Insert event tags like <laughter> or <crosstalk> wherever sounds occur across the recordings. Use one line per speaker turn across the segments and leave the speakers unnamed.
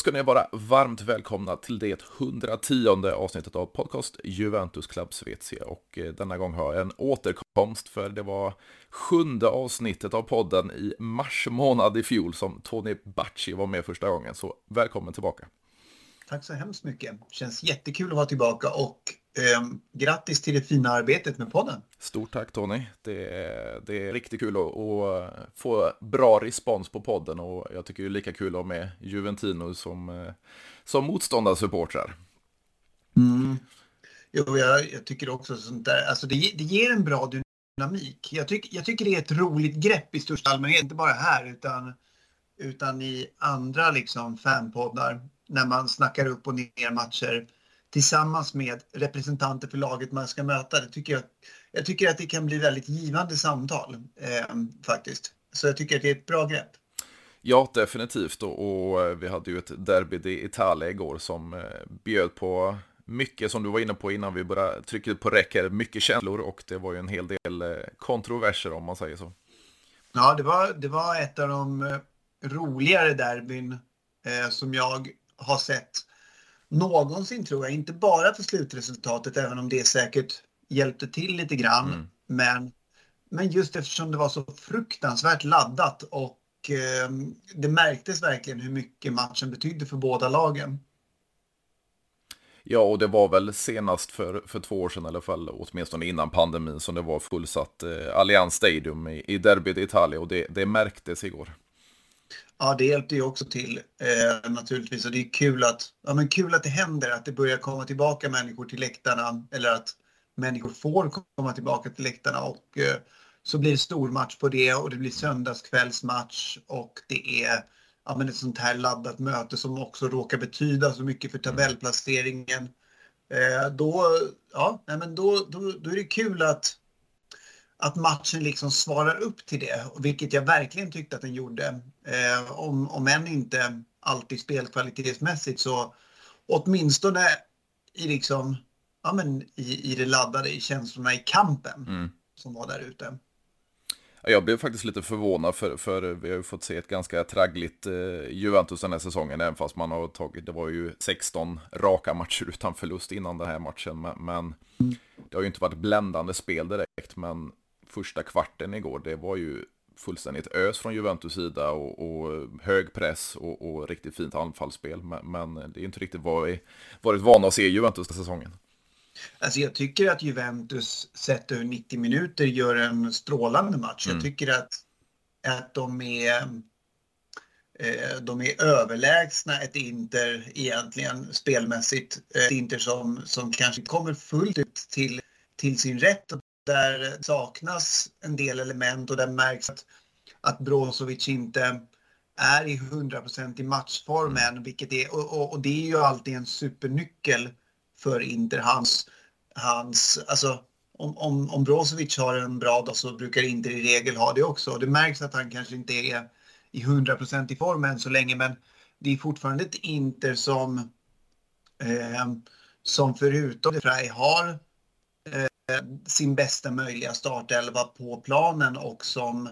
Då ska ni vara varmt välkomna till det 110 avsnittet av podcast Juventus Club Svezia. Och eh, denna gång har jag en återkomst för det var sjunde avsnittet av podden i mars månad i fjol som Tony Bacci var med första gången. Så välkommen tillbaka.
Tack så hemskt mycket. Känns jättekul att vara tillbaka och grattis till det fina arbetet med podden.
Stort tack Tony. Det är, det är riktigt kul att, att, få bra respons på podden och jag tycker det är lika kul att ha med Juventino som, eh, som motståndarsupportrar.
Mm. Jo, jag, jag, tycker också sånt där, alltså det, det ger en bra dynamik. Jag, tyck, jag tycker det är ett roligt grepp i största allmänhet, inte bara här utan, utan i andra liksom fanpoddar när man snackar upp och ner matcher tillsammans med representanter för laget man ska möta. Det tycker jag, jag tycker att det kan bli väldigt givande samtal eh, faktiskt. Så jag tycker att det är ett bra grepp.
Ja, definitivt. Och, och eh, vi hade ju ett derby i Italien igår som eh, bjöd på mycket som du var inne på innan vi började trycka på räcker, mycket känslor och det var ju en hel del eh, kontroverser om man säger så.
Ja, det var, det var ett av de eh, roligare derbyn som jag har sett någonsin tror jag. Inte bara för slutresultatet, även om det säkert hjälpte till lite grann. Mm. Men, men just eftersom det var så fruktansvärt laddat och eh, det märktes verkligen hur mycket matchen betydde för båda lagen.
Ja, och det var väl senast för, för två år sedan i alla fall, åtminstone innan pandemin, som det var fullsatt eh, Allianz Stadium i, i derbyt i Italien och det, det märktes igår.
Ja, det hjälpte ju också till eh, naturligtvis och det är kul att, ja, men kul att det händer, att det börjar komma tillbaka människor till läktarna eller att människor får komma tillbaka till läktarna och eh, så blir det stormatch på det och det blir söndagskvällsmatch och det är ja, men ett sånt här laddat möte som också råkar betyda så mycket för tabellplaceringen. Eh, då, ja, nej, men då, då, då är det kul att att matchen liksom svarar upp till det, vilket jag verkligen tyckte att den gjorde. Eh, om, om än inte alltid spelkvalitetsmässigt så åtminstone i, liksom, ja, men i, i det laddade, i känslorna i kampen mm. som var där ute.
Jag blev faktiskt lite förvånad för, för vi har ju fått se ett ganska traggligt eh, Juventus den här säsongen, även fast man har tagit, det var ju 16 raka matcher utan förlust innan den här matchen, men, men mm. det har ju inte varit bländande spel direkt, men första kvarten igår, det var ju fullständigt ös från Juventus sida och, och hög press och, och, riktigt fint anfallsspel. Men, men, det är inte riktigt vad vi varit vana att se Juventus den säsongen.
Alltså jag tycker att Juventus sett över 90 minuter gör en strålande match. Mm. Jag tycker att, att de är eh, de är överlägsna ett Inter egentligen spelmässigt. Ett Inter som, som kanske kommer fullt ut till, till sin rätt där saknas en del element och där märks att, att Brozovic inte är i 100% i matchform än, mm. vilket är, och, och, och, det är ju alltid en supernyckel för Inter. Hans, hans, alltså, om, om, om Brozovic har en bra dag så brukar Inter i regel ha det också. Det märks att han kanske inte är i 100% i form än så länge, men det är fortfarande ett Inter som, eh, som förutom det Frey har sin bästa möjliga startelva på planen och som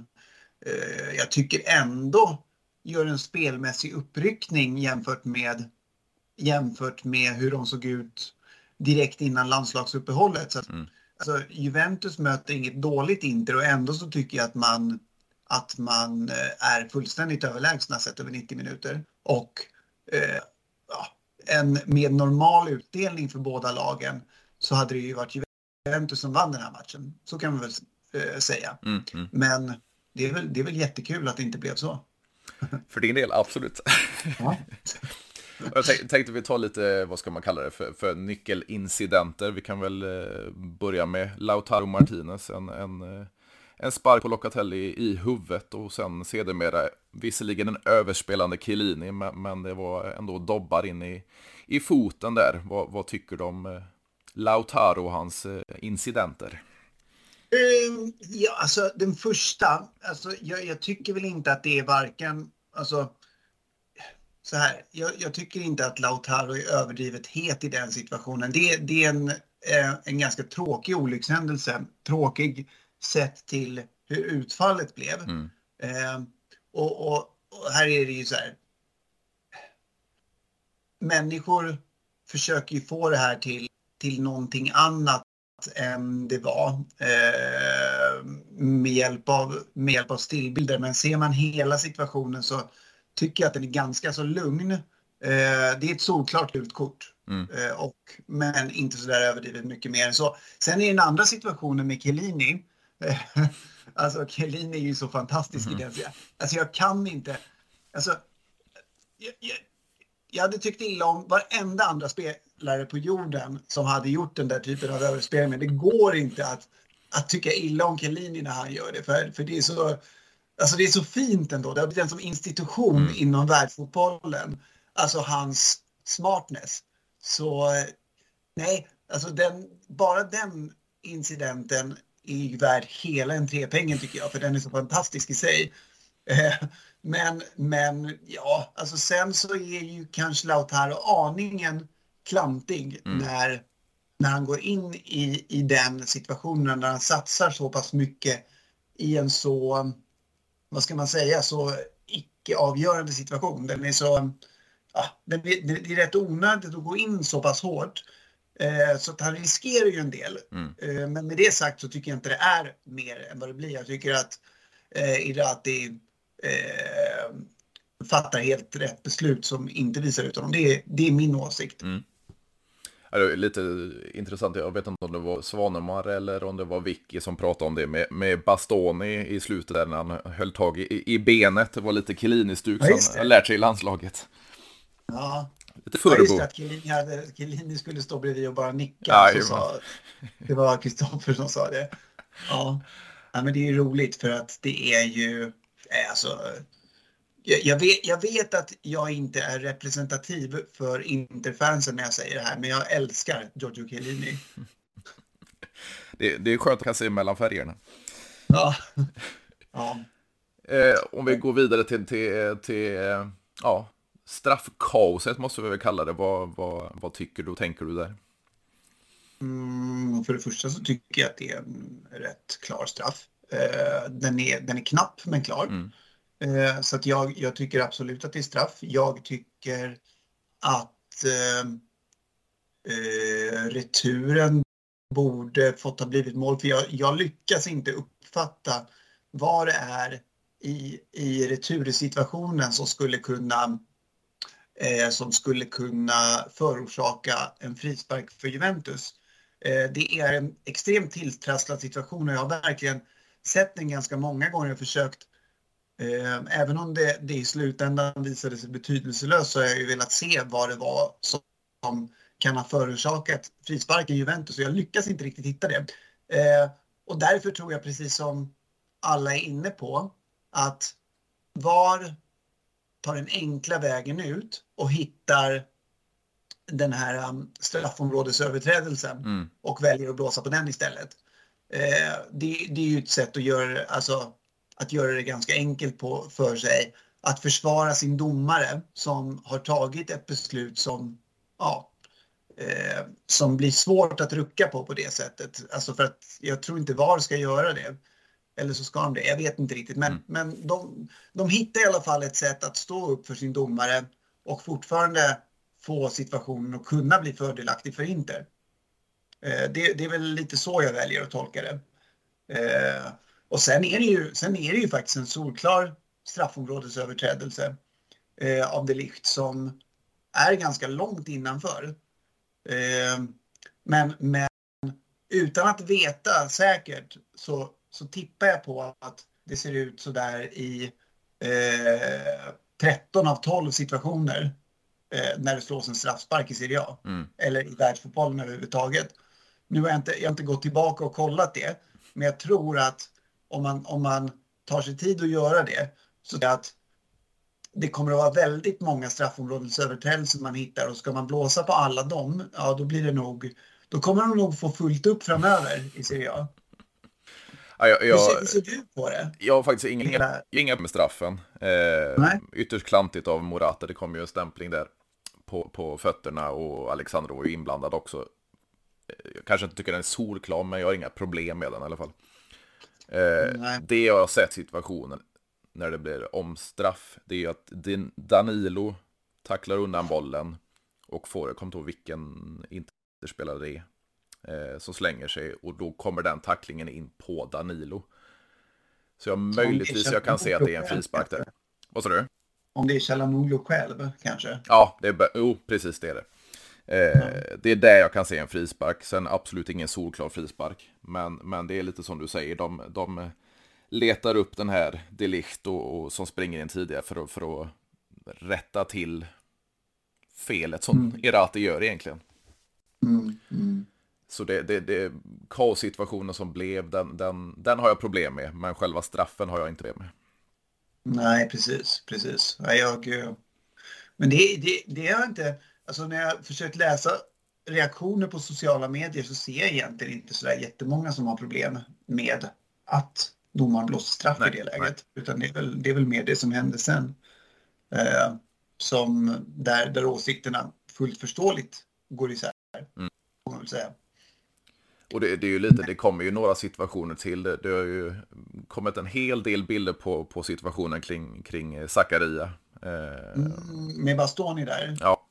eh, jag tycker ändå gör en spelmässig uppryckning jämfört med, jämfört med hur de såg ut direkt innan landslagsuppehållet. Så att, mm. alltså, Juventus möter inget dåligt Inter och ändå så tycker jag att man, att man eh, är fullständigt överlägsna sett över 90 minuter. Och eh, ja, en med normal utdelning för båda lagen så hade det ju varit Juventus som vann den här matchen. Så kan man väl eh, säga. Mm, mm. Men det är, väl, det är väl jättekul att det inte blev så. <laughs>
För din del, absolut. Ja. <laughs> Jag tänkte vi tar lite, vad ska man kalla det, för, för nyckelincidenter. Vi kan väl eh, börja med Lautaro Martinez, en, en, eh, en spark på Locatelli i huvudet och sen sedermera visserligen en överspelande Chiellini, men, men det var ändå dobbar in i, i foten där. Vad, vad tycker du om Lautaro och hans eh, incidenter?
Um, ja, alltså den första, alltså, jag, jag, tycker väl inte att det är varken, alltså så här, jag, jag, tycker inte att Lautaro är överdrivet het i den situationen. Det, det är en, eh, en ganska tråkig olyckshändelse, tråkig sett till hur utfallet blev. Mm. Eh, och, och, och, här är det ju så här, människor försöker ju få det här till, till någonting annat än det var eh, med, hjälp av, med hjälp av stillbilder. Men ser man hela situationen så tycker jag att den är ganska så lugn. Eh, det är ett solklart gult kort. Mm. Eh, och, men inte så där överdrivet mycket mer än så. Sen är den andra situationen med Chiellini. Eh, <laughs> alltså Chiellini är ju så fantastisk mm. i den. Alltså jag kan inte. Alltså, jag, jag, jag hade tyckt illa om varenda andra spelare på jorden som hade gjort den där typen av överspelning. Men det går inte att, att tycka illa om Chiellini när han gör det. För, för det, är så, alltså det är så fint ändå. Det har blivit en som institution mm. inom världsfotbollen. Alltså hans smartness. Så nej, alltså den, bara den incidenten är ju värd hela entrépengen tycker jag, för den är så fantastisk i sig. Eh, men, men ja, alltså sen så är ju kanske Lautaro aningen klantig mm. när, när han går in i, i den situationen, när han satsar så pass mycket i en så, vad ska man säga, så icke avgörande situation. Den är så, ja, det, det är rätt onödigt att gå in så pass hårt. Eh, så att han riskerar ju en del. Mm. Eh, men med det sagt så tycker jag inte det är mer än vad det blir. Jag tycker att eh, Irati eh, fattar helt rätt beslut som inte visar ut honom. Det är, det är min åsikt. Mm.
Är lite intressant, jag vet inte om det var Svanemar eller om det var Vicky som pratade om det med, med Bastoni i slutet där när han höll tag i, i benet. Det var lite Chiellini-stuk ja, som han lärt sig i landslaget.
Ja, Lite Ja, just det, att Chiellini, hade, Chiellini skulle stå bredvid och bara nicka. Ja, sa, det var Kristoffer som sa det. Ja. ja, men det är ju roligt för att det är ju, eh, alltså, jag, vet, jag vet att jag inte är representativ för Interfansen när jag säger det här, men jag älskar Giorgio Chiellini.
Det, det är skönt att se mellan färgerna.
Ja. ja.
Eh, om vi går vidare till, till, till ja, straffkaoset måste vi väl kalla det. Vad, vad, vad tycker du och tänker du där?
Mm, för det första så tycker jag att det är en rätt klar straff. Eh, den, är, den är knapp men klar. Mm. Eh, så att jag, jag tycker absolut att det är straff. Jag tycker att eh, eh returen borde fått ha blivit mål. För jag, jag lyckas inte uppfatta vad det är i, i retursituationen som skulle kunna eh, som skulle kunna förorsaka en frispark för Juventus. Eh, det är en extremt tilltrasslad situation och jag har verkligen sett den ganska många gånger och försökt eh, Även om det, det i slutändan visade sig betydelselöst så har jag ju velat se vad det var som kan ha förorsakat frisparken i Juventus och jag lyckas inte riktigt hitta det. Eh, och därför tror jag precis som alla är inne på att var tar den enkla vägen ut och hittar den här um, straffområdesöverträdelsen mm. och väljer att blåsa på den istället. Eh, det, det, är ju ett sätt att göra, alltså, att göra det ganska enkelt på, för sig. Att försvara sin domare som har tagit ett beslut som, ja, eh, som blir svårt att rucka på på det sättet. Alltså för att jag tror inte VAR ska göra det. Eller så ska de det, jag vet inte riktigt. Men, mm. men de, de hittar i alla fall ett sätt att stå upp för sin domare och fortfarande få situationen att kunna bli fördelaktig för Inter. Eh, det, det, är väl lite så jag väljer att tolka det. Eh, och sen är det, ju, sen är det ju faktiskt en solklar straffområdesöverträdelse eh, av Delicht som är ganska långt innanför. Eh, men, men utan att veta säkert så så tippar jag på att det ser ut så där i eh, 13 av 12 situationer eh, när det slås en straffspark i Serie A. Mm. Eller i världsfotbollen överhuvudtaget. Nu har jag inte, jag har inte gått tillbaka och kollat det. Men jag tror att om man, om man tar sig tid att göra det så att det kommer att vara väldigt många straffområdesöverträdelser man hittar och ska man blåsa på alla dem, ja då blir det nog, då kommer de nog få fullt upp framöver i Serie A.
Ja, jag,
jag, Hur ser du på det?
Jag har faktiskt inga, inga med straffen. Eh, ytterst klantigt av Morata. Det kom ju en stämpling där på, på fötterna och Alexander var ju inblandad också. Eh, jag kanske inte tycker den är solklar, men jag har inga problem med den i alla fall. Eh, det jag har sett situationen när det blir omstraff, det är att Danilo tacklar undan bollen. och får, jag kommer inte ihåg vilken interspelare det är, eh, som slänger sig och då kommer den tacklingen in på Danilo. Så jag möjligtvis jag kan se att det är en frispark där. Vad sa du?
Om det är Chalanoglu själv kanske?
Ja, det är, oh, precis det är det. Eh, Det är där jag kan se en frispark. Sen absolut ingen solklar frispark. Men, men det är lite som du säger, de, de letar upp den här Delicht och, och som springer in tidigare för att, för att rätta till felet som mm. Irati gör egentligen. Mm. Mm. Så det, det, det kaossituationen som blev, den, den, den har jag problem med. Men själva straffen har jag inte problem med.
Nej, precis, precis. Jag, men det, det, det är inte, alltså när jag försökt läsa reaktioner på sociala medier så ser jag egentligen inte så där jättemånga som har problem med att domaren blåser straff nej, i det läget. Nej. Utan det är, väl, det är väl mer det som hände sen. Eh, som där, där åsikterna fullt förståeligt går isär. Mm. man väl säga.
Och det, det, är ju lite, det kommer ju några situationer till. Det, det har ju kommit en hel del bilder på, på situationen kring, kring Zakaria.
Eh, mm, med Bastoni där?
Ja,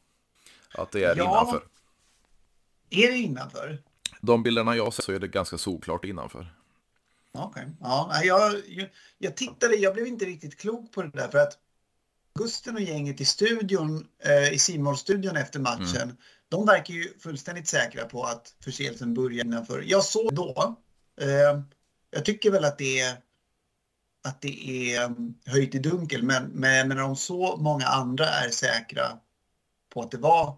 att det är ja, innanför.
Är det innanför?
De bilderna jag ser så är det ganska solklart innanför.
Okej. Okay. Ja, jag, jag, jag tittade, jag blev inte riktigt klok på det där för att Gusten och gänget i studion, eh, i Simon-studion efter matchen, mm. de verkar ju fullständigt säkra på att förseelsen börjar innanför. Jag såg då, eh, jag tycker väl att det är att det är mm, höjt i dunkel, men, men, men om så många andra är säkra på att det var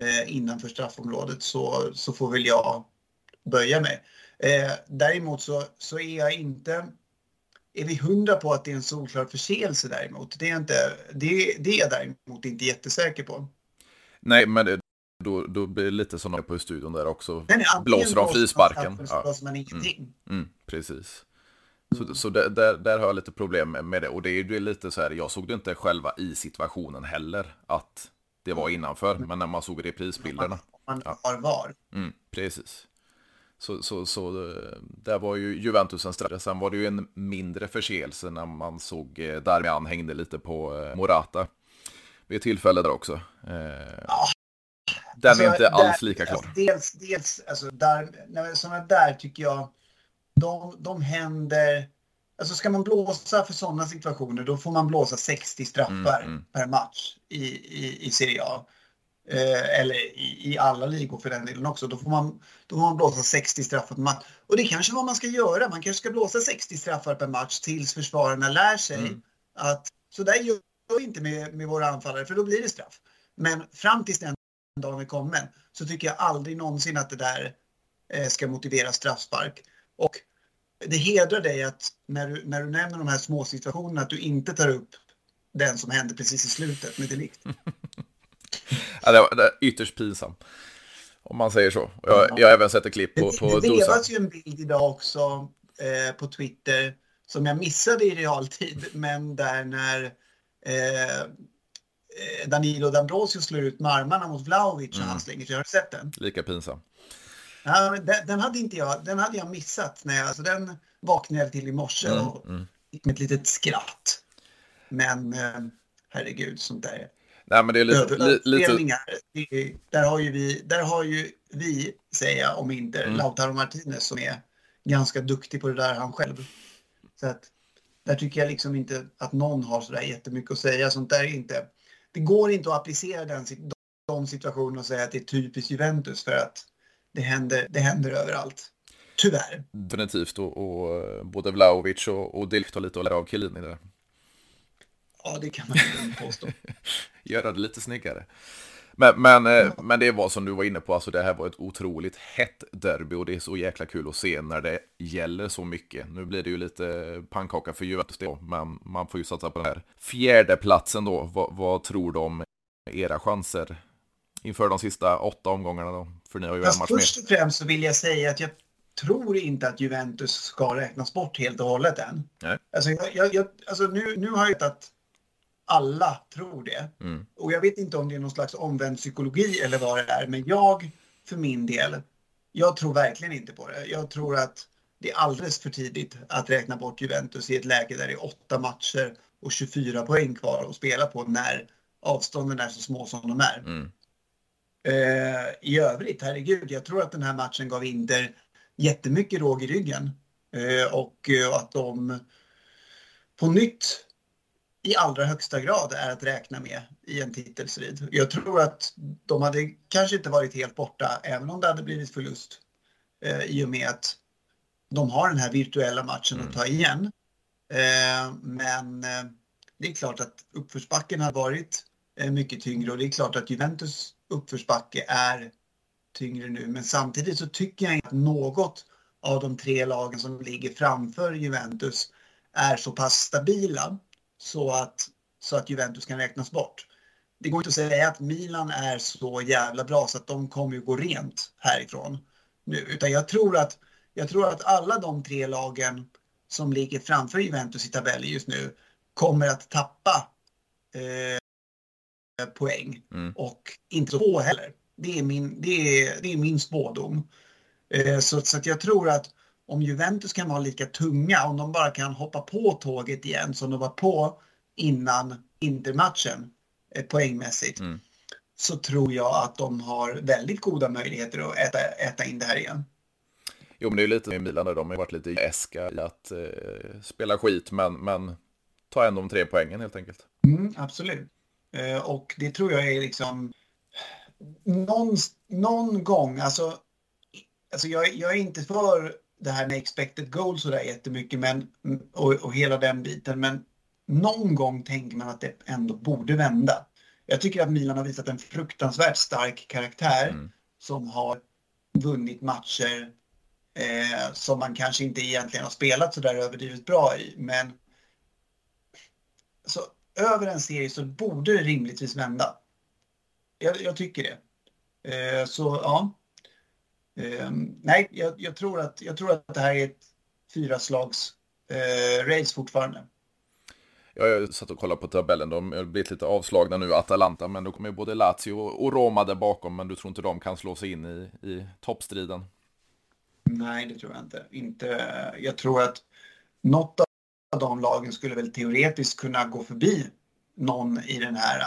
eh, innanför straffområdet så, så får väl jag böja mig. Eh, däremot så, så är jag inte... Är vi hundra på att det är en solklar förseelse däremot? Det är, inte, det, det är jag däremot inte jättesäker på.
Nej, men det, då, då blir det lite som på studion där också. Nej, nej, blåser de frisparken.
Ja. man ingenting.
Mm, mm, precis. Så, mm. så där, där, där har jag lite problem med det. Och det är ju lite så här, jag såg det inte själva i situationen heller, att det var innanför. Mm. Men när man såg reprisbilderna.
Man, har var.
Mm, precis. Så, så, så där var ju Juventus en straff. Sen var det ju en mindre förseelse när man såg eh, Darmian hängde lite på eh, Morata. Vid ett tillfälle där också. Eh, ja. Den alltså, är inte där, alls lika klar.
Alltså, dels, dels alltså, där, sådana där tycker jag, de, de händer... Alltså ska man blåsa för sådana situationer då får man blåsa 60 straffar mm, mm. per match i, i, i Serie A eh, eller i, i, alla ligor för den delen också, då får man, då får man blåsa 60 straffar per match. Och det är kanske vad man ska göra. Man kanske ska blåsa 60 straffar per match tills försvararna lär sig mm. att så där gör vi inte med, med våra anfallare, för då blir det straff. Men fram tills den dagen är kommen så tycker jag aldrig någonsin att det där eh, ska motivera straffspark. Och det hedrar dig att när du, när du nämner de här små situationerna att du inte tar upp den som hände precis i slutet med delikt. <laughs>
ja, det, var, det är ytterst pinsamt. Om man säger så. Jag, jag har även sett ett klipp på, på
Det vevas ju en bild idag också eh, på Twitter som jag missade i realtid, <laughs> men där när eh, eh Danilo D'Ambrosio slår ut med armarna mot Vlahovic mm. och han slänger sig. Har du sett den?
Lika pinsam.
Ja, den, den, hade inte jag, den hade jag missat. När jag, alltså den vaknade jag till i morse mm, och mm. med ett litet skratt. Men eh, herregud, sånt där
Nej, men det är lite... Li, lite...
Där, har ju vi, där har ju vi, säger jag, om inte mm. Lautaro Martinez som är ganska duktig på det där han själv. Så att där tycker jag liksom inte att någon har så där jättemycket att säga. Sånt där inte... Det går inte att applicera den, de situationerna och säga att det är typiskt Juventus för att det händer, det händer överallt. Tyvärr.
Definitivt och, och eh, både Vlaovic och, och Delikt har lite att lära av Chiellini där.
Ja, det kan man inte påstå. <laughs>
Göra det lite snyggare. Men, men, eh, ja. men det var som du var inne på, alltså det här var ett otroligt hett derby och det är så jäkla kul att se när det gäller så mycket. Nu blir det ju lite pannkaka för Juventus men man får ju satsa på den här fjärde platsen då. Vad, vad tror du om era chanser inför de sista åtta omgångarna då? För ni har ju en match
Först och främst så vill jag säga att jag tror inte att Juventus ska räknas bort helt och hållet än. Nej. Alltså, jag, jag, alltså nu, nu har jag att alla tror det. Mm. Och jag vet inte om det är någon slags omvänd psykologi eller vad det är, men jag för min del, jag tror verkligen inte på det. Jag tror att det är alldeles för tidigt att räkna bort Juventus i ett läge där det är åtta matcher och 24 poäng kvar att spela på när avstånden är så små som de är. Mm. Eh, I övrigt, herregud, jag tror att den här matchen gav Inter jättemycket råg i ryggen. Eh, och eh, att de på nytt i allra högsta grad är att räkna med i en titelstrid. Jag tror att de hade kanske inte varit helt borta även om det hade blivit förlust eh, i och med att de har den här virtuella matchen mm. att ta igen. Eh, men eh, det är klart att uppförsbacken har varit Eh, mycket tyngre och det är klart att Juventus uppförsbacke är tyngre nu. Men samtidigt så tycker jag inte att något av de tre lagen som ligger framför Juventus är så pass stabila så att, så att Juventus kan räknas bort. Det går inte att säga att Milan är så jävla bra så att de kommer ju gå rent härifrån nu. Utan jag tror att, jag tror att alla de tre lagen som ligger framför Juventus i tabellen just nu kommer att tappa eh, poäng. Mm. Och inte få heller. Det är min, det är, det är min spådom. Eh, så, så jag tror att om Juventus kan vara lika tunga, om de bara kan hoppa på tåget igen som de var på innan Intermatchen eh, poängmässigt, mm. så tror jag att de har väldigt goda möjligheter att äta, äta in det här igen.
Jo, men det är lite med Milan där de har varit lite äska i att eh, spela skit, men, men ta ändå de tre poängen helt enkelt.
Mm, absolut. Eh, och det tror jag är liksom någon, någon gång, alltså, alltså jag, jag är inte för det här med expected goals och där jättemycket men, och, och hela den biten. Men någon gång tänker man att det ändå borde vända. Jag tycker att Milan har visat en fruktansvärt stark karaktär mm. som har vunnit matcher eh, som man kanske inte egentligen har spelat så där överdrivet bra i. Men så över en serie så borde det rimligtvis vända. Jag, jag tycker det. Eh, så ja, Eh, nej, jag, jag, tror att, jag tror att det här är ett fyraslags eh, race fortfarande.
Ja, jag satt och kollade på tabellen. De har blivit lite avslagna nu, Atalanta, men då kommer både Lazio och Roma där bakom. Men du tror inte de kan slå sig in i, i toppstriden?
Nej, det tror jag inte. inte. Jag tror att något av de lagen skulle väl teoretiskt kunna gå förbi någon i den här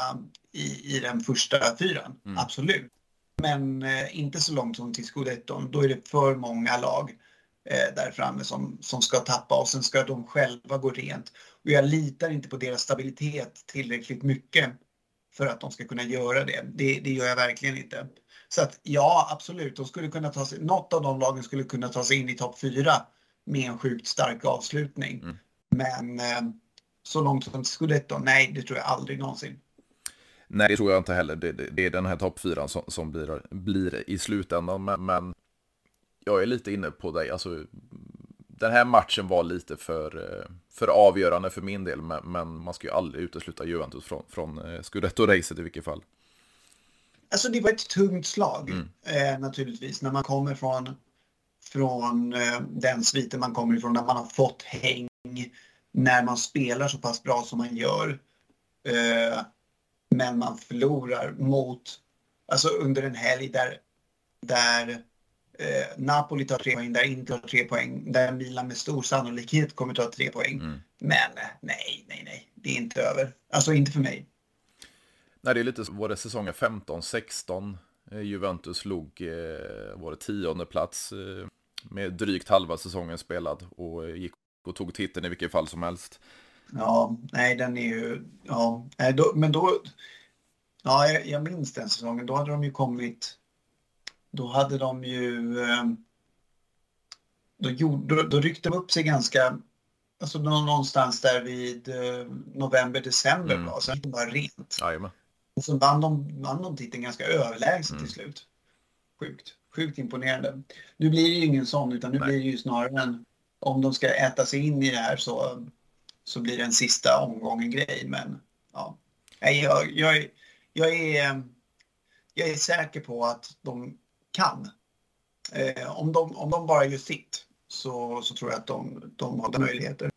i, i den första fyran. Mm. Absolut. Men eh, inte så långt som till scudetton. Då är det för många lag eh, där framme som, som ska tappa och sen ska de själva gå rent. Och jag litar inte på deras stabilitet tillräckligt mycket för att de ska kunna göra det. Det, det gör jag verkligen inte. Så att ja, absolut, de skulle kunna ta sig, något av de lagen skulle kunna ta sig in i topp fyra med en sjukt stark avslutning. Mm. Men eh, så långt som scudetton, nej, det tror jag aldrig någonsin.
Nej, det tror jag inte heller. Det, det, det är den här toppfyran som, som blir, blir i slutändan. Men, men, jag är lite inne på dig. Alltså, den här matchen var lite för, eh, för avgörande för min del. Men, men man ska ju aldrig utesluta Juventus från, från eh, Scudetto-racet i vilket fall.
Alltså det var ett tungt slag mm. eh, naturligtvis när man kommer från, från eh, den sviten man kommer ifrån. När man har fått häng. När man spelar så pass bra som man gör. Eh, men man förlorar mot, alltså under en helg där, där eh, Napoli tar tre poäng, där Inter tar tre poäng, där Milan med stor sannolikhet kommer ta tre poäng. Mm. Men nej, nej, nej, det är inte över. Alltså inte för mig.
Nej, det är lite, var det säsongen 15-16? Eh, Juventus låg, eh, var det tionde plats eh, med drygt halva säsongen spelad och gick och tog titeln i vilket fall som helst.
Ja, nej den är ju, ja, då, men då, ja jag, jag minns den säsongen, då hade de ju kommit, då hade de ju, eh, då, gjorde, då, då ryckte de upp sig ganska, alltså någonstans där vid eh, november, december, mm. sen gick de bara rent.
Jajamän.
Och så vann de, vann de titeln ganska överlägset mm. till slut. Sjukt, sjukt imponerande. Nu blir det ju ingen sån, utan nu Nej. blir det ju snarare en, om de ska äta sig in i det här så så blir det en sista omgången grej. Men ja, jag, jag, jag, är, jag är säker på att de kan. Eh, om, de, om de bara gör sitt så, så tror jag att de, de har möjligheter.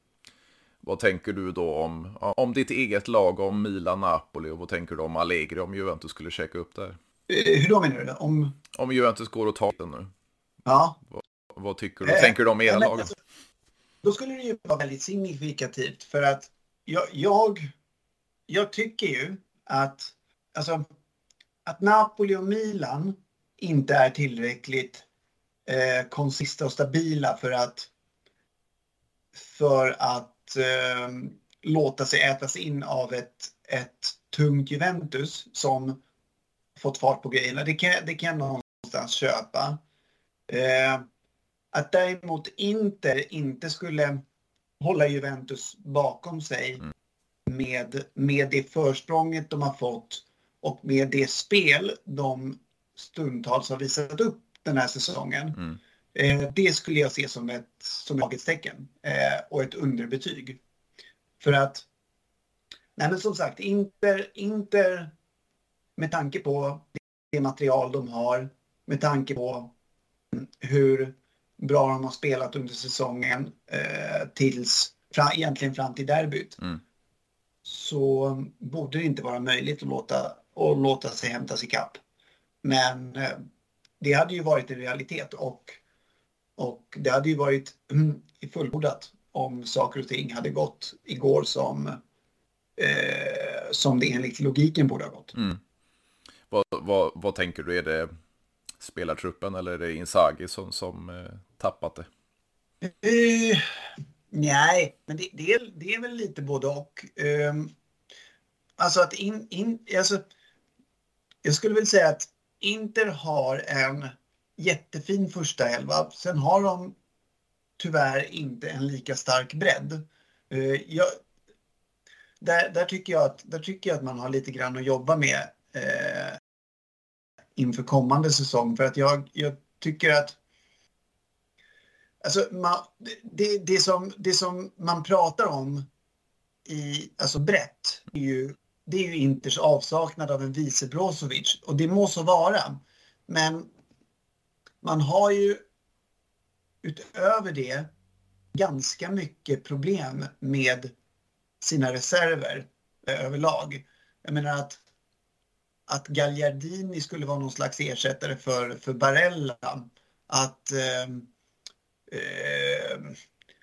Vad tänker du då om, om ditt eget lag, om Milan, Napoli och vad tänker du om Allegri om Juventus skulle checka upp där?
Eh, hur då menar du? Om,
om Juventus går och tar den nu?
Ja.
Vad, tycker du? Eh, tänker du om era lag? Alltså,
då skulle det ju vara väldigt signifikativt för att jag, jag, jag tycker ju att alltså, att Napoli och Milan inte är tillräckligt eh, konsista och stabila för att för att eh, låta sig ätas in av ett, ett tungt Juventus som fått fart på grejerna. Det kan, det kan jag någonstans köpa. Eh, att däremot Inter inte skulle hålla Juventus bakom sig mm. med, med det försprånget de har fått och med det spel de stundtals har visat upp den här säsongen. Mm. Eh, det skulle jag se som ett som laghetstecken eh, och ett underbetyg. För att, nej men som sagt, Inter, Inter med tanke på det material de har, med tanke på hur bra de har spelat under säsongen eh, tills, fra, egentligen fram till derbyt. Mm. Så borde det inte vara möjligt att låta, att låta sig hämtas ikapp. Men eh, det hade ju varit en realitet och, och det hade ju varit <clears throat> mm, fullbordat om saker och ting hade gått igår som, eh, som det enligt logiken borde ha gått. Mm.
Vad, vad, vad, tänker du, är det spelartruppen eller är det Inzaghi som, som eh, tappat det?
Uh, nej, men det, det, är, det är väl lite både och. Um, alltså att in, in, alltså, jag skulle väl säga att Inter har en jättefin första elva. Sen har de tyvärr inte en lika stark bredd. Uh, jag, där, där, tycker jag att, där tycker jag att man har lite grann att jobba med eh, inför kommande säsong. För att jag, jag tycker att Alltså, man, det, det, som, det som man pratar om i, alltså brett är ju, det är ju Inters avsaknad av en vice Brozovic och det må så vara. Men man har ju utöver det ganska mycket problem med sina reserver eh, överlag. Jag menar att att Gagliardini skulle vara någon slags ersättare för, för Barella. Att eh, eh,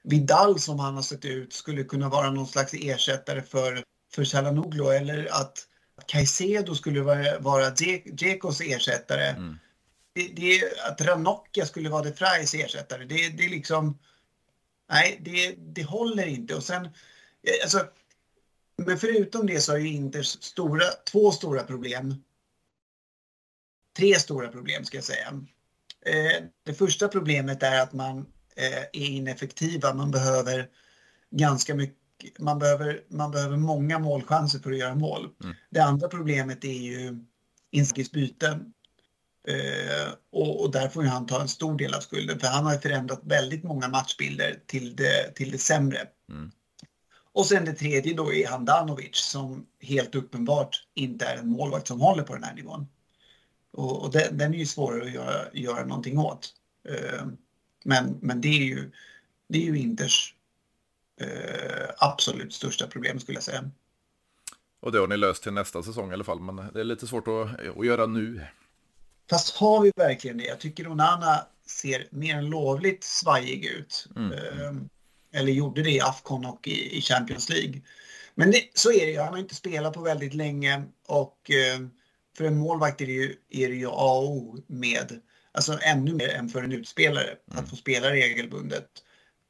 Vidal som han har sett ut skulle kunna vara någon slags ersättare för, för Chalanoglu eller att Caicedo skulle vara, vara Dzekos ersättare. Mm. Det, det, att Ranocchia skulle vara De Frais ersättare, det, det är liksom... Nej, det, det håller inte. Och sen, alltså, men förutom det så har ju Inters stora, två stora problem. Tre stora problem ska jag säga. Eh, det första problemet är att man eh, är ineffektiva. Man behöver ganska mycket man behöver, man behöver många målchanser för att göra mål. Mm. Det andra problemet är ju Inskis byte. Eh, och, och, där får ju han ta en stor del av skulden för han har förändrat väldigt många matchbilder till det, till det sämre. Mm. Och sen det tredje då är Handanovic som helt uppenbart inte är en målvakt som håller på den här nivån. Och, och den, den, är ju svårare att göra, göra någonting åt. Uh, men, men det är ju, det är ju Inters uh, absolut största problem skulle jag säga.
Och det har ni löst till nästa säsong i alla fall, men det är lite svårt att, att göra nu.
Fast har vi verkligen det? Jag tycker Onana ser mer än lovligt svajig ut. Mm. Uh, eller gjorde det i Afcon och i, i Champions League. Men det, så är det ju. Han har inte spelat på väldigt länge och eh, för en målvakt är det ju, är det ju A och O med, alltså ännu mer än för en utspelare, mm. att få spela regelbundet.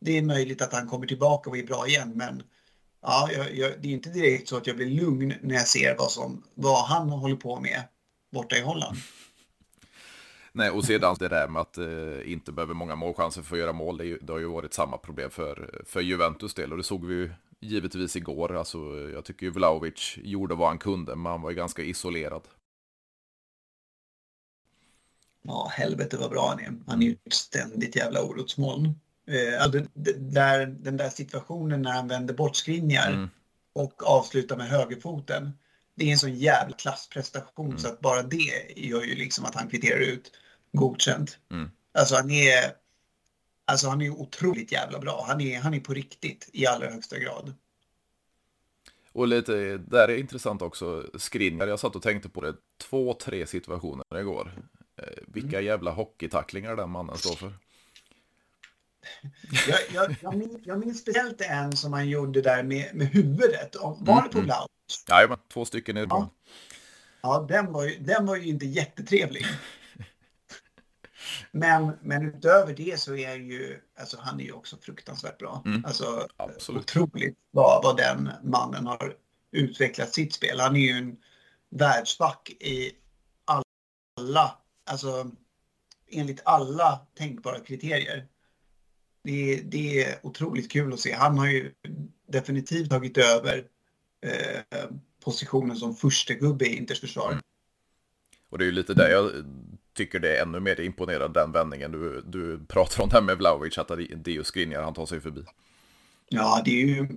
Det är möjligt att han kommer tillbaka och är bra igen, men ja, jag, jag, det är inte direkt så att jag blir lugn när jag ser vad, som, vad han håller på med borta i Holland.
Nej, och sedan det där med att eh, inte behöver många målchanser för att göra mål, det, ju, det, har ju varit samma problem för, för Juventus del och det såg vi ju givetvis igår. Alltså, jag tycker ju Vlaovic gjorde vad han kunde, men han var ju ganska isolerad.
Ja, helvete vad bra han är. Han är ju ett ständigt jävla orosmoln. Eh, alltså, där, den där situationen när han vänder bort skrivningar mm. och avslutar med högerfoten det är en sån jävla klassprestation mm. så att bara det gör ju liksom att han kvitterar ut godkänt. Mm. Alltså han är Alltså han är otroligt jävla bra. Han är, han är på riktigt i allra högsta grad.
Och lite, där är intressant också, Skriniar, jag satt och tänkte på det, två, tre situationer igår. Eh, vilka mm. jävla hockeytacklingar den mannen står för.
Jag, jag, jag, minns, jag minns speciellt en som han gjorde där med, med huvudet. Var det på mm, mm. Blau?
Jajamän, två stycken det bra.
Ja, den var ju, den var ju inte jättetrevlig. Men, men utöver det så är ju, alltså han är ju också fruktansvärt bra. Mm. Alltså Absolut. otroligt vad, vad den mannen har utvecklat sitt spel. Han är ju en världsback i alla, alltså enligt alla tänkbara kriterier. Det, det är otroligt kul att se. Han har ju definitivt tagit över eh, positionen som första gubbe i Inters försvar. Mm.
Och det är ju lite där jag tycker det är ännu mer imponerande den vändningen du, du pratar om det här med Vlahovic, att Dio Skriniar, han tar sig förbi.
Ja, det är ju,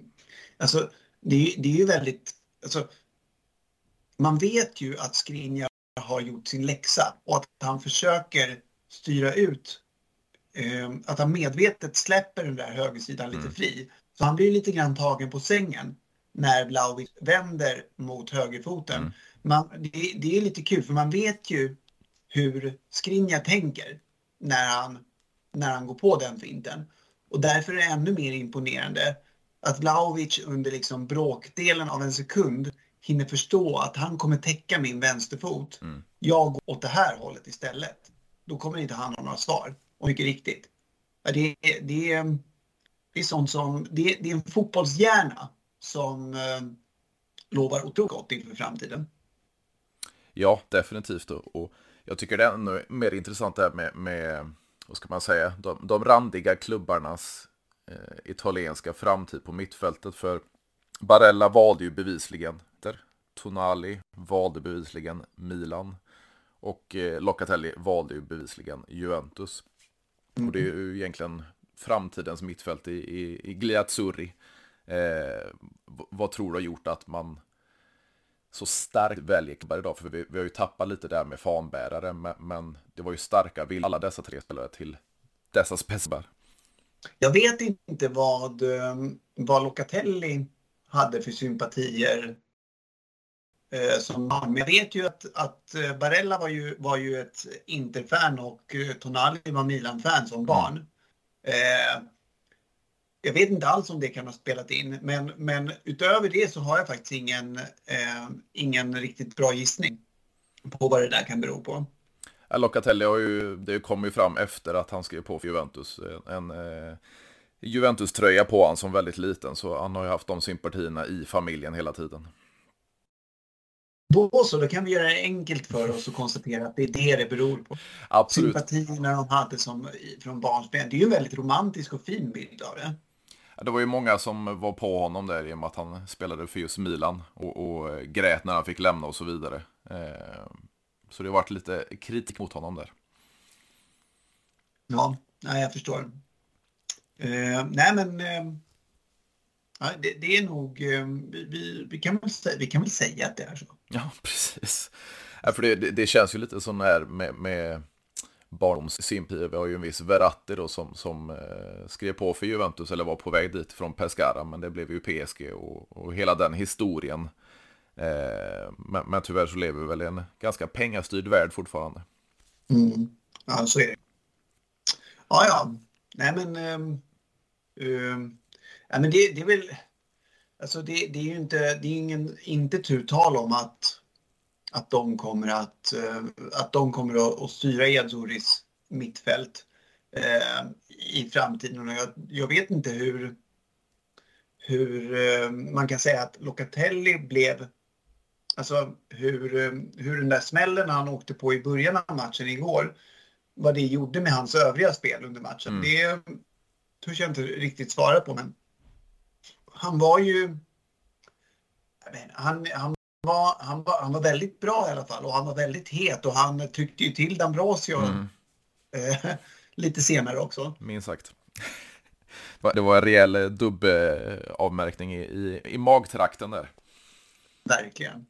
alltså, det är, det är ju väldigt, alltså, man vet ju att Skriniar har gjort sin läxa och att han försöker styra ut, eh, att han medvetet släpper den där högersidan lite mm. fri. Så han blir lite grann tagen på sängen när Vlahovic vänder mot högerfoten. Mm. Man, det, det, är lite kul för man vet ju hur Skrinja tänker när han, när han går på den finten. Och därför är det ännu mer imponerande att Vlahovic under liksom bråkdelen av en sekund hinner förstå att han kommer täcka min vänsterfot. Mm. Jag går åt det här hållet istället. Då kommer inte han ha några svar. Och mycket riktigt. Det, det, det är sånt som, det, det är en fotbollshjärna som eh, lovar otroligt gott inför framtiden.
Ja, definitivt. Och jag tycker det är ännu mer intressant det här med, med vad ska man säga, de, de randiga klubbarnas eh, italienska framtid på mittfältet. För Barella valde ju bevisligen där. Tonali valde bevisligen Milan. Och eh, Locatelli valde ju bevisligen Juventus. Mm. Och det är ju egentligen framtidens mittfält i, i, i Gliazzurri. Eh, vad tror du har gjort att man så starkt väljer idag? För vi, vi, har ju tappat lite där med fanbärare, men, men det var ju starka vill alla dessa tre spelare till dessa spetsar.
Jag vet inte vad, eh, vad Locatelli hade för sympatier eh, som barn. Men jag vet ju att, att eh, Barella var ju, var ju ett Interfan och Tonali var Milan-fan som barn. Mm. Eh, jag vet inte alls om det kan ha spelat in, men, men utöver det så har jag faktiskt ingen, eh, ingen riktigt bra gissning på vad det där kan bero på.
Locatelli har ju, det kom ju fram efter att han skrev på för Juventus. En eh, Juventus-tröja på honom som väldigt liten, så han har ju haft de sympatierna i familjen hela tiden.
Då så, då kan vi göra det enkelt för oss och konstatera att det är det det beror på.
Absolut.
Sympatierna de hade som, från barnsben. Det är ju en väldigt romantisk och fin bild av det.
Det var ju många som var på honom där i och med att han spelade för just Milan och, och grät när han fick lämna och så vidare. Eh, så det har varit lite kritik mot honom där.
Ja, nej, jag förstår. Eh, nej, men eh, det, det, är nog, eh, vi, vi, kan väl säga, vi kan väl säga att det är så.
Ja, <laughs> precis. Ja, för det, det, det känns ju lite sån här med, med barndomssympatier. Vi har ju en viss Verratti då som, som eh, skrev på för Juventus eller var på väg dit från Pescara. Men det blev ju PSG och, och hela den historien. Eh, men, men tyvärr så lever vi väl i en ganska pengastyrd värld fortfarande.
Mm. Ja, så är det. Ja, ja. Nej, men... Um, um, ja, men det, det är väl... Alltså det, det är ju inte, det är ingen, inte tu tal om att att de kommer att, eh, att, de kommer att, styra Edzoris mittfält eh, i framtiden. Och jag, jag, vet inte hur, hur eh, man kan säga att Locatelli blev Alltså hur, hur den där smällen han åkte på i början av matchen igår, vad det gjorde med hans övriga spel under matchen. Mm. Det törs jag inte riktigt svara på, men han var ju... Han, han var, han, var, han var väldigt bra i alla fall och han var väldigt het och han tyckte ju till D'Ambrosio mm. eh, <laughs> lite senare också.
Minst sagt. <laughs> Det var en rejäl dubbavmärkning i, i, i magtrakten där.
Verkligen.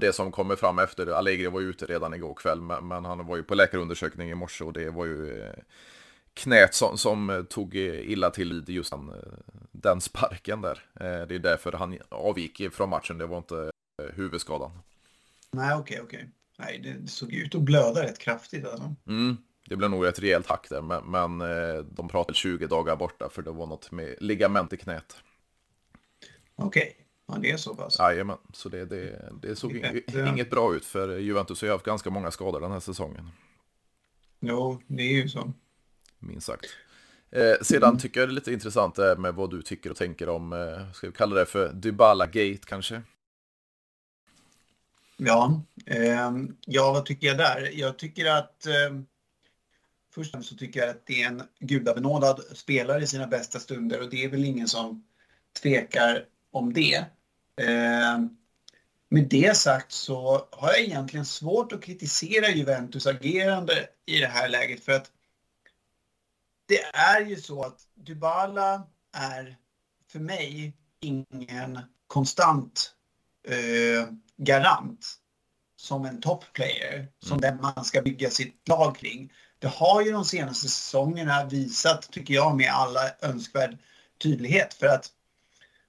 Det som kommer fram efter, Allegri var ute redan igår kväll, men, men han var ju på läkarundersökning i morse och det var ju eh, knät som, som tog illa till just den, den sparken där. Eh, det är därför han avgick från matchen, det var inte Eh, huvudskadan.
Nej, okej, okay, okej. Okay. Nej, det såg ut att blöda rätt kraftigt. Alltså.
Mm, det blev nog ett rejält hack där, men, men eh, de pratade 20 dagar borta för det var något med ligament i knät.
Okej. Okay. Ja, det är så pass.
Jajamän, så det, det, det såg det inget bra ut för Juventus har haft ganska många skador den här säsongen.
Jo, det är ju så.
Minst sagt. Eh, sedan mm. tycker jag det är lite intressant det med vad du tycker och tänker om, eh, ska vi kalla det för Dybala Gate kanske?
Ja, eh, ja vad tycker jag där? Jag tycker att eh, först och främst så tycker jag att det är en gudabenådad spelare i sina bästa stunder och det är väl ingen som tvekar om det. Eh, med det sagt så har jag egentligen svårt att kritisera Juventus agerande i det här läget för att det är ju så att Dybala är för mig ingen konstant eh, garant som en topplayer, som mm. den man ska bygga sitt lag kring. Det har ju de senaste säsongerna visat, tycker jag, med alla önskvärd tydlighet. För att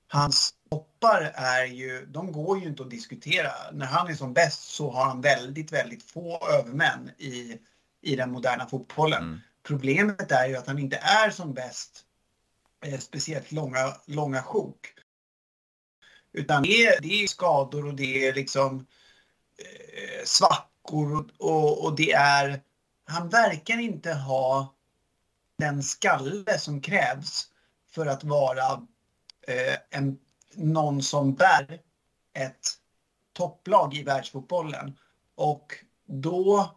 hans toppar är ju, de går ju inte att diskutera. När han är som bäst så har han väldigt, väldigt få övermän i, i den moderna fotbollen. Mm. Problemet är ju att han inte är som bäst eh, speciellt långa, långa sjok. Utan det är, det är skador och det är liksom eh, svackor och, och, och, det är... Han verkar inte ha den skalle som krävs för att vara eh, en, någon som bär ett topplag i världsfotbollen. Och då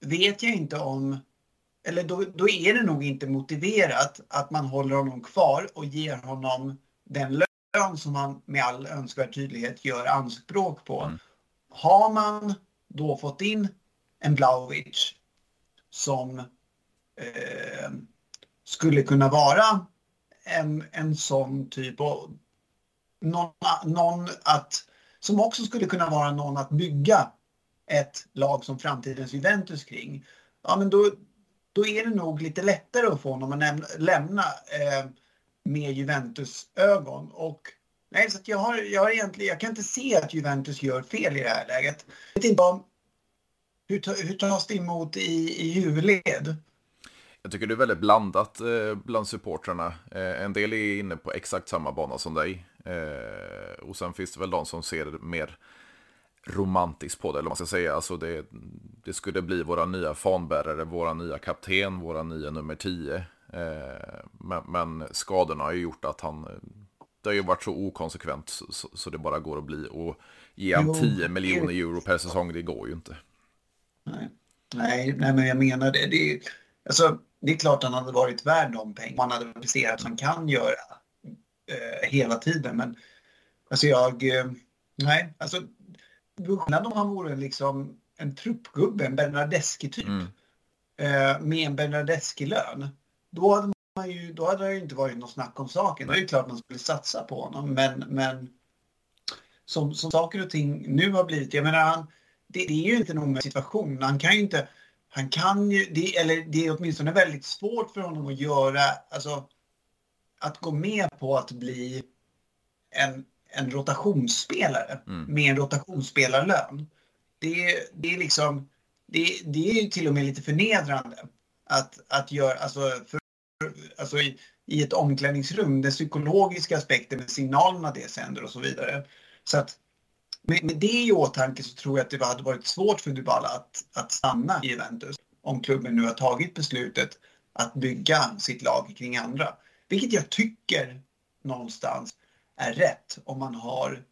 vet jag inte om eller då, då är det nog inte motiverat att man håller honom kvar och ger honom den lön som han med all önskvärd tydlighet gör anspråk på. Mm. Har man då fått in en Blaovic som eh, skulle kunna vara en, en sån typ av någon, någon att som också skulle kunna vara någon att bygga ett lag som framtidens Juventus kring. Ja, men då, då är det nog lite lättare att få honom att lämna eh, med Juventus ögon. Och, nej, så jag, har, jag, har egentligen, jag kan inte se att Juventus gör fel i det här läget. Jag vet inte om, hur, hur tas det emot i, i huvudled?
Jag tycker det är väldigt blandat eh, bland supportrarna. Eh, en del är inne på exakt samma bana som dig. Eh, och sen finns det väl de som ser mer romantiskt på det, eller vad man ska säga. Alltså det, det skulle bli våra nya fanbärare, våra nya kapten, våra nya nummer 10. Eh, men, men, skadorna har ju gjort att han, det har ju varit så okonsekvent så, så det bara går att bli. Och ge han 10 miljoner euro per säsong, det går ju inte.
Nej, nej, nej men jag menar det. Det är, alltså, det är klart han hade varit värd de pengarna. Han hade presterat som han kan göra eh, hela tiden. Men alltså jag, eh, nej, alltså skillnad om han vore liksom en truppgubbe, en Bernadeschi-typ. Mm. Eh, med en Bernadeschi-lön. Då hade man ju, då hade det ju inte varit något snack om saken. Då är det klart man skulle satsa på honom. Men, men som, som saker och ting nu har blivit, jag menar han, det, det är ju inte någon situation. Han kan ju inte, han kan ju, det, eller det är åtminstone väldigt svårt för honom att göra, alltså att gå med på att bli en en rotationsspelare mm. med en rotationsspelarlön. Det, det är liksom, det, det är ju till och med lite förnedrande att, att göra, alltså, för, alltså i, i ett omklädningsrum, den psykologiska aspekten med signalerna det sänder och så vidare. Så att med, med det i åtanke så tror jag att det hade varit svårt för Dybala att, att stanna i Juventus om klubben nu har tagit beslutet att bygga sitt lag kring andra. Vilket jag tycker någonstans är rätt om man har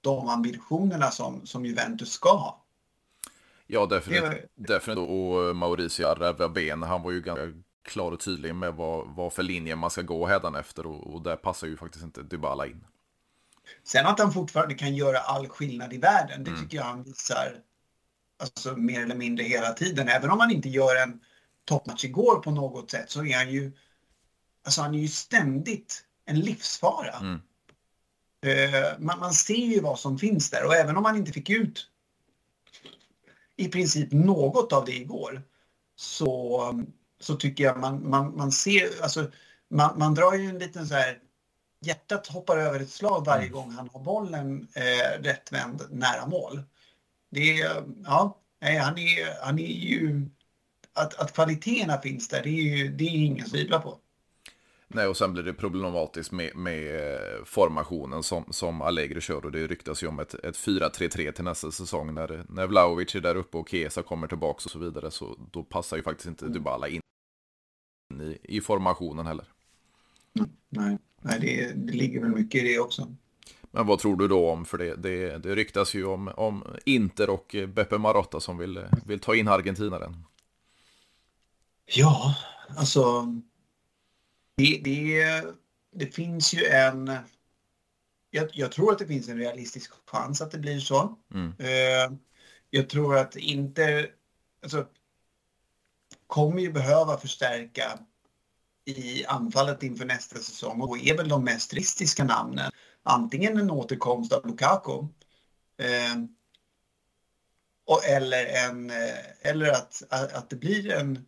de ambitionerna som, som Juventus ska ha.
Ja, definitivt. definitivt. Och Mauricio Arrabben, han var ju ganska klar och tydlig med vad, vad för linje man ska gå hädanefter och, och där passar ju faktiskt inte Dybala in.
Sen att han fortfarande kan göra all skillnad i världen, det mm. tycker jag han visar alltså, mer eller mindre hela tiden. Även om han inte gör en toppmatch igår på något sätt så är han ju, alltså han är ju ständigt en livsfara. Mm. Eh, man, man ser ju vad som finns där och även om man inte fick ut i princip något av det igår så, så tycker jag man, man, man ser, alltså man, man drar ju en liten så här hjärtat hoppar över ett slag varje mm. gång han har bollen eh, rättvänd nära mål. Det är, ja, nej, han är, han är ju, att, att kvaliteterna finns där, det är ju det är ingen tvivlar på.
Nej, och sen blir det problematiskt med, med eh, formationen som, som Allegri kör. Och det ryktas ju om ett, ett 4-3-3 till nästa säsong. När, när Vlahovic är där uppe och Kesa kommer tillbaka och så vidare. Så då passar ju faktiskt inte Dybala in i, i formationen heller.
Nej, nej det, det ligger väl mycket i det också.
Men vad tror du då om, för det, det, det ryktas ju om, om Inter och Beppe Marotta som vill, vill ta in argentinaren.
Ja, alltså det, det, det finns ju en... Jag, jag, tror att det finns en realistisk chans att det blir så. Mm. Uh, jag tror att inte... Alltså, kommer ju behöva förstärka i anfallet inför nästa säsong och är väl de mest realistiska namnen. Antingen en återkomst av Lukaku eh, och, eller, en, eh, eller att, att det blir en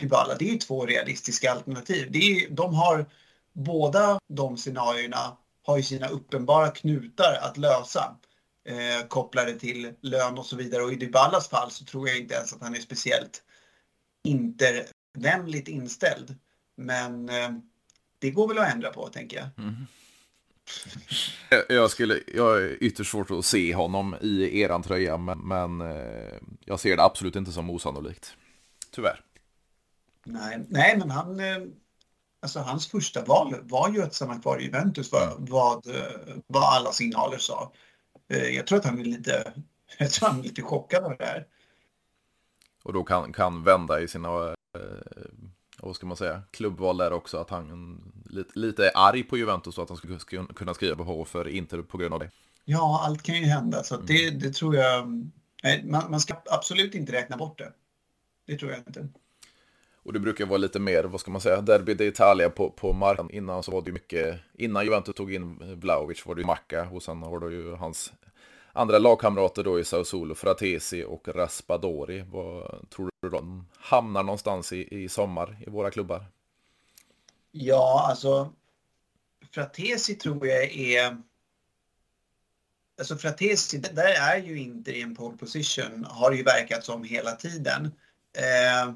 Dybala. Det är två realistiska alternativ. Det är, de har, båda de scenarierna har ju sina uppenbara knutar att lösa eh, kopplade till lön och så vidare. Och i Dybalas fall så tror jag inte ens att han är speciellt intervänligt inställd. Men eh, det går väl att ändra på, tänker jag. Mm.
Jag, skulle, jag är ytterst svårt att se honom i eran tröja, men, men eh, jag ser det absolut inte som osannolikt. Tyvärr.
Nej, nej men han, eh, alltså hans första val var ju att stanna kvar i Juventus, vad, mm. vad, vad alla signaler sa. Jag tror att han är lite, <laughs> jag tror han är lite chockad av det här.
Och då kan, kan vända i sina vad ska man säga, klubbval där också, att han lite, lite är arg på Juventus och att han skulle kunna skriva på för Inter på grund av det.
Ja, allt kan ju hända, så det, mm. det tror jag, man, man ska absolut inte räkna bort det. Det tror jag inte.
Och det brukar vara lite mer, vad ska man säga, Derby d'Italia på, på marknaden. Innan så var det ju mycket, innan Juventus tog in Vlahovic var det ju Macca och sen har du ju hans andra lagkamrater då i Sausulo, Fratesi och Raspadori. Vad tror du de hamnar någonstans i, i sommar i våra klubbar?
Ja, alltså Fratesi tror jag är... Alltså Fratesi, där är ju inte i en pole position, har ju verkat som hela tiden. Eh,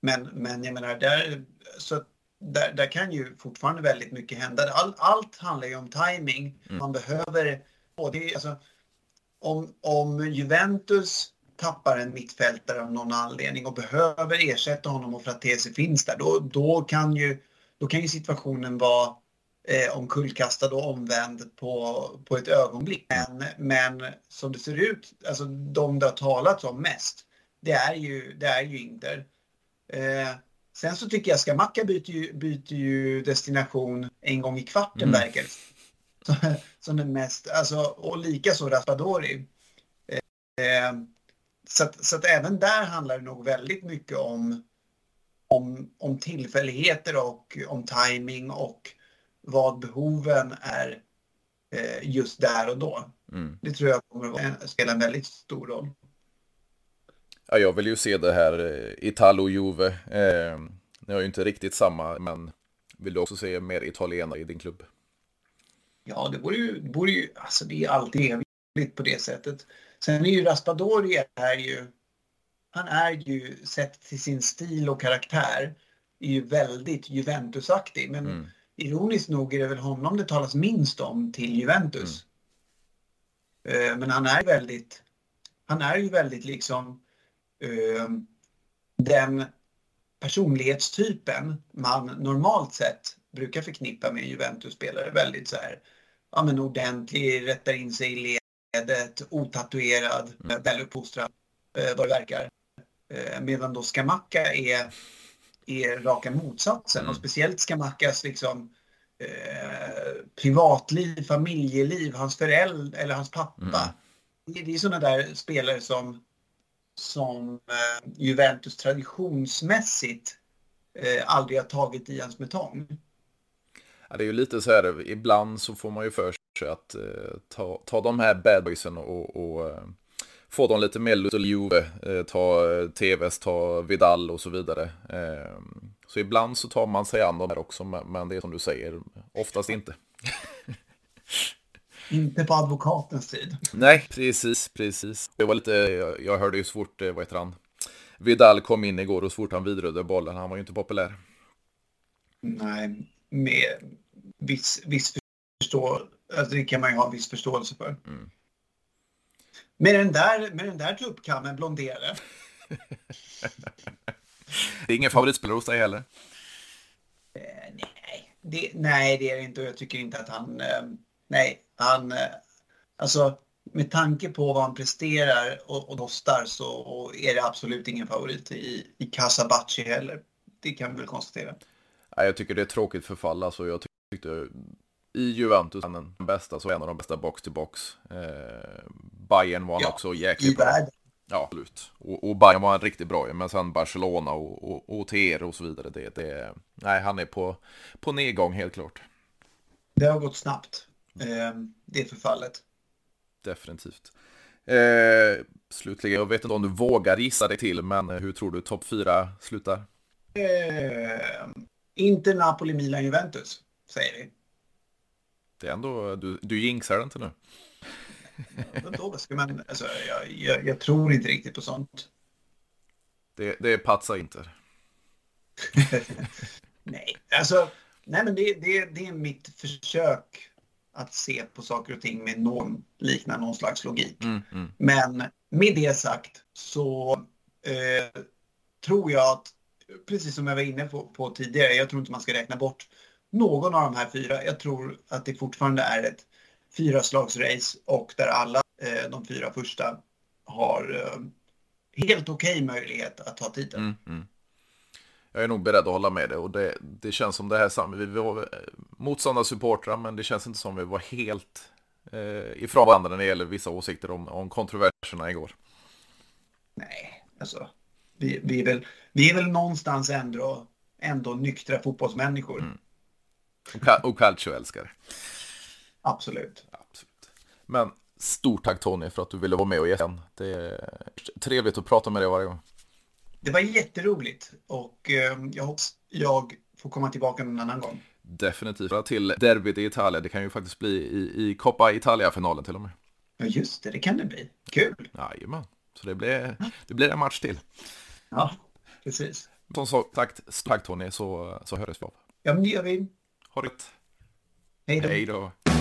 men, men jag menar, där, så där, där kan ju fortfarande väldigt mycket hända. All, allt handlar ju om timing. Mm. Man behöver... Både, alltså, om, om Juventus tappar en mittfältare av någon anledning och behöver ersätta honom och Fratesi finns där, då, då, kan, ju, då kan ju situationen vara eh, omkullkastad och omvänd på, på ett ögonblick. Men, men som det ser ut, alltså de det har talats om mest, det är ju, det är ju Inter. Eh, sen så tycker jag Skamacka byter ju, byter ju destination en gång i kvarten mm. verkar som den mest, alltså, och likaså Raspadori. Eh, så, att, så att även där handlar det nog väldigt mycket om, om, om tillfälligheter och om timing och vad behoven är eh, just där och då. Mm. Det tror jag kommer att spela en väldigt stor roll.
Ja, jag vill ju se det här eh, Italo-Juve. Eh, ni har ju inte riktigt samma, men vill du också se mer italienare i din klubb?
Ja, det vore ju, det vore ju, alltså det är alltid evigt på det sättet. Sen är ju Raspadori är ju, han är ju sett till sin stil och karaktär, är ju väldigt Juventusaktig. Men mm. ironiskt nog är det väl honom det talas minst om till Juventus. Mm. men han är väldigt, han är ju väldigt liksom uh, den personlighetstypen man normalt sett brukar förknippa med Juventus-spelare. Väldigt så här, ja men ordentlig, rättar in sig i ledet, otatuerad, mm. väluppfostrad eh, vad det verkar. Eh, medan då Skamacka är, är raka motsatsen mm. och speciellt Skamackas liksom eh, privatliv, familjeliv, hans förälder eller hans pappa. Mm. Det, det är sådana där spelare som som eh, Juventus traditionsmässigt eh, aldrig har tagit i hans metong.
Ja, det är ju lite så här, ibland så får man ju för sig att eh, ta, ta de här bad boysen och, och eh, få dem lite mer lust Juve, eh, ta eh, TVs, ta Vidal och så vidare. Eh, så ibland så tar man sig an de här också, men det är som du säger, oftast inte. <laughs>
Inte på advokatens tid.
Nej, precis, precis. Det var lite, jag, jag hörde ju så fort, vad heter han, Vidal kom in igår och så fort han vidrörde bollen, han var ju inte populär.
Nej, med viss, viss förståelse. Alltså det kan man ju ha viss förståelse för. Mm. Med den där, med den där tuppkammen, blonderade. <laughs>
det är ingen favoritspelare hos dig heller?
Eh, nej, det, nej, det är det inte och jag tycker inte att han... Eh, nej, han... Eh, alltså, med tanke på vad han presterar och, och kostar så är det absolut ingen favorit i, i Casabachi heller. Det kan vi väl konstatera.
Nej, jag tycker det är tråkigt förfall. Alltså, jag tyckte i Juventus den bästa, så en av de bästa box till box. Eh, Bayern var han ja, också jäkligt bra. Världen. Ja, absolut. Och, och Bayern var en riktigt bra men sen Barcelona och, och, och TR och så vidare. Det, det, nej, han är på, på nedgång helt klart.
Det har gått snabbt, eh, det förfallet.
Definitivt. Eh, slutligen, jag vet inte om du vågar gissa dig till, men hur tror du topp fyra slutar?
Eh, inte Napoli, Milan, Juventus, säger vi.
Det är ändå, du, du jinxar det inte nu.
Man, alltså, jag, jag, jag, tror inte riktigt på sånt.
Det, det patsar inte. <laughs>
nej, alltså, nej men det, det, det är mitt försök att se på saker och ting med någon liknande någon slags logik. Mm, mm. Men med det sagt så eh, tror jag att, precis som jag var inne på, på, tidigare, jag tror inte man ska räkna bort någon av de här fyra. Jag tror att det fortfarande är ett fyraslagsrace och där alla eh, de fyra första har eh, helt okej okay möjlighet att ta titeln. Mm, mm.
Jag är nog beredd att hålla med dig och det, det känns som det här vi, vi var eh, motståndarsupportrar men det känns inte som vi var helt eh, ifrån varandra när det gäller vissa åsikter om, om kontroverserna igår.
Nej, alltså vi, vi, är, väl, vi är väl någonstans ändå, ändå nyktra fotbollsmänniskor. Mm.
Och, och calcio-älskare.
Absolut.
Absolut. Men stort tack Tony för att du ville vara med och igen. Det är trevligt att prata med dig varje gång.
Det var jätteroligt och eh, jag hoppas jag får komma tillbaka någon annan gång.
Definitivt. Till derbyt i Italien. Det kan ju faktiskt bli i, i Coppa Italia-finalen till och med.
Ja, just det. Det kan det bli. Kul.
Jajamän. Så det blir, det blir en match till.
Ja, precis.
Som sagt, tack Tony, så, så hörs vi av.
Ja, men det gör vi.
Ha det Hej då.